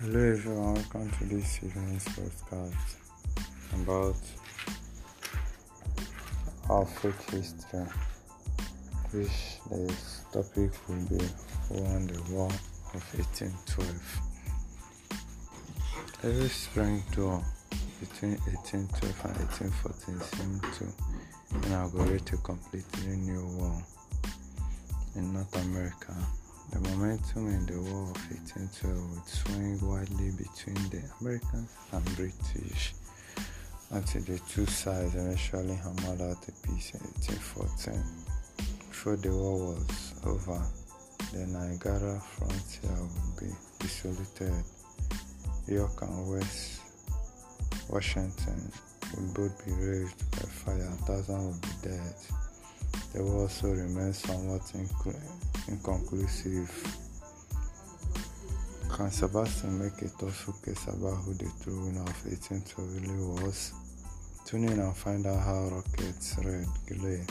Hello everyone, welcome to this evening's podcast about our Fake History, which the topic will be on the war of 1812. Every spring tour between 1812 and 1814 seemed to inaugurate a completely new war in North America the momentum in the War of 1812 would swing widely between the Americans and British until the two sides eventually hammered out a peace in 1814. Before the war was over, the Niagara frontier would be desolated. York and West Washington would both be ravaged by fire and thousands would be dead. The war also remains somewhat inconclusive. Can Sebastian make a thoughtful case about who the true winner of 1812 really was? Tune in and find out how Rockets Red Glare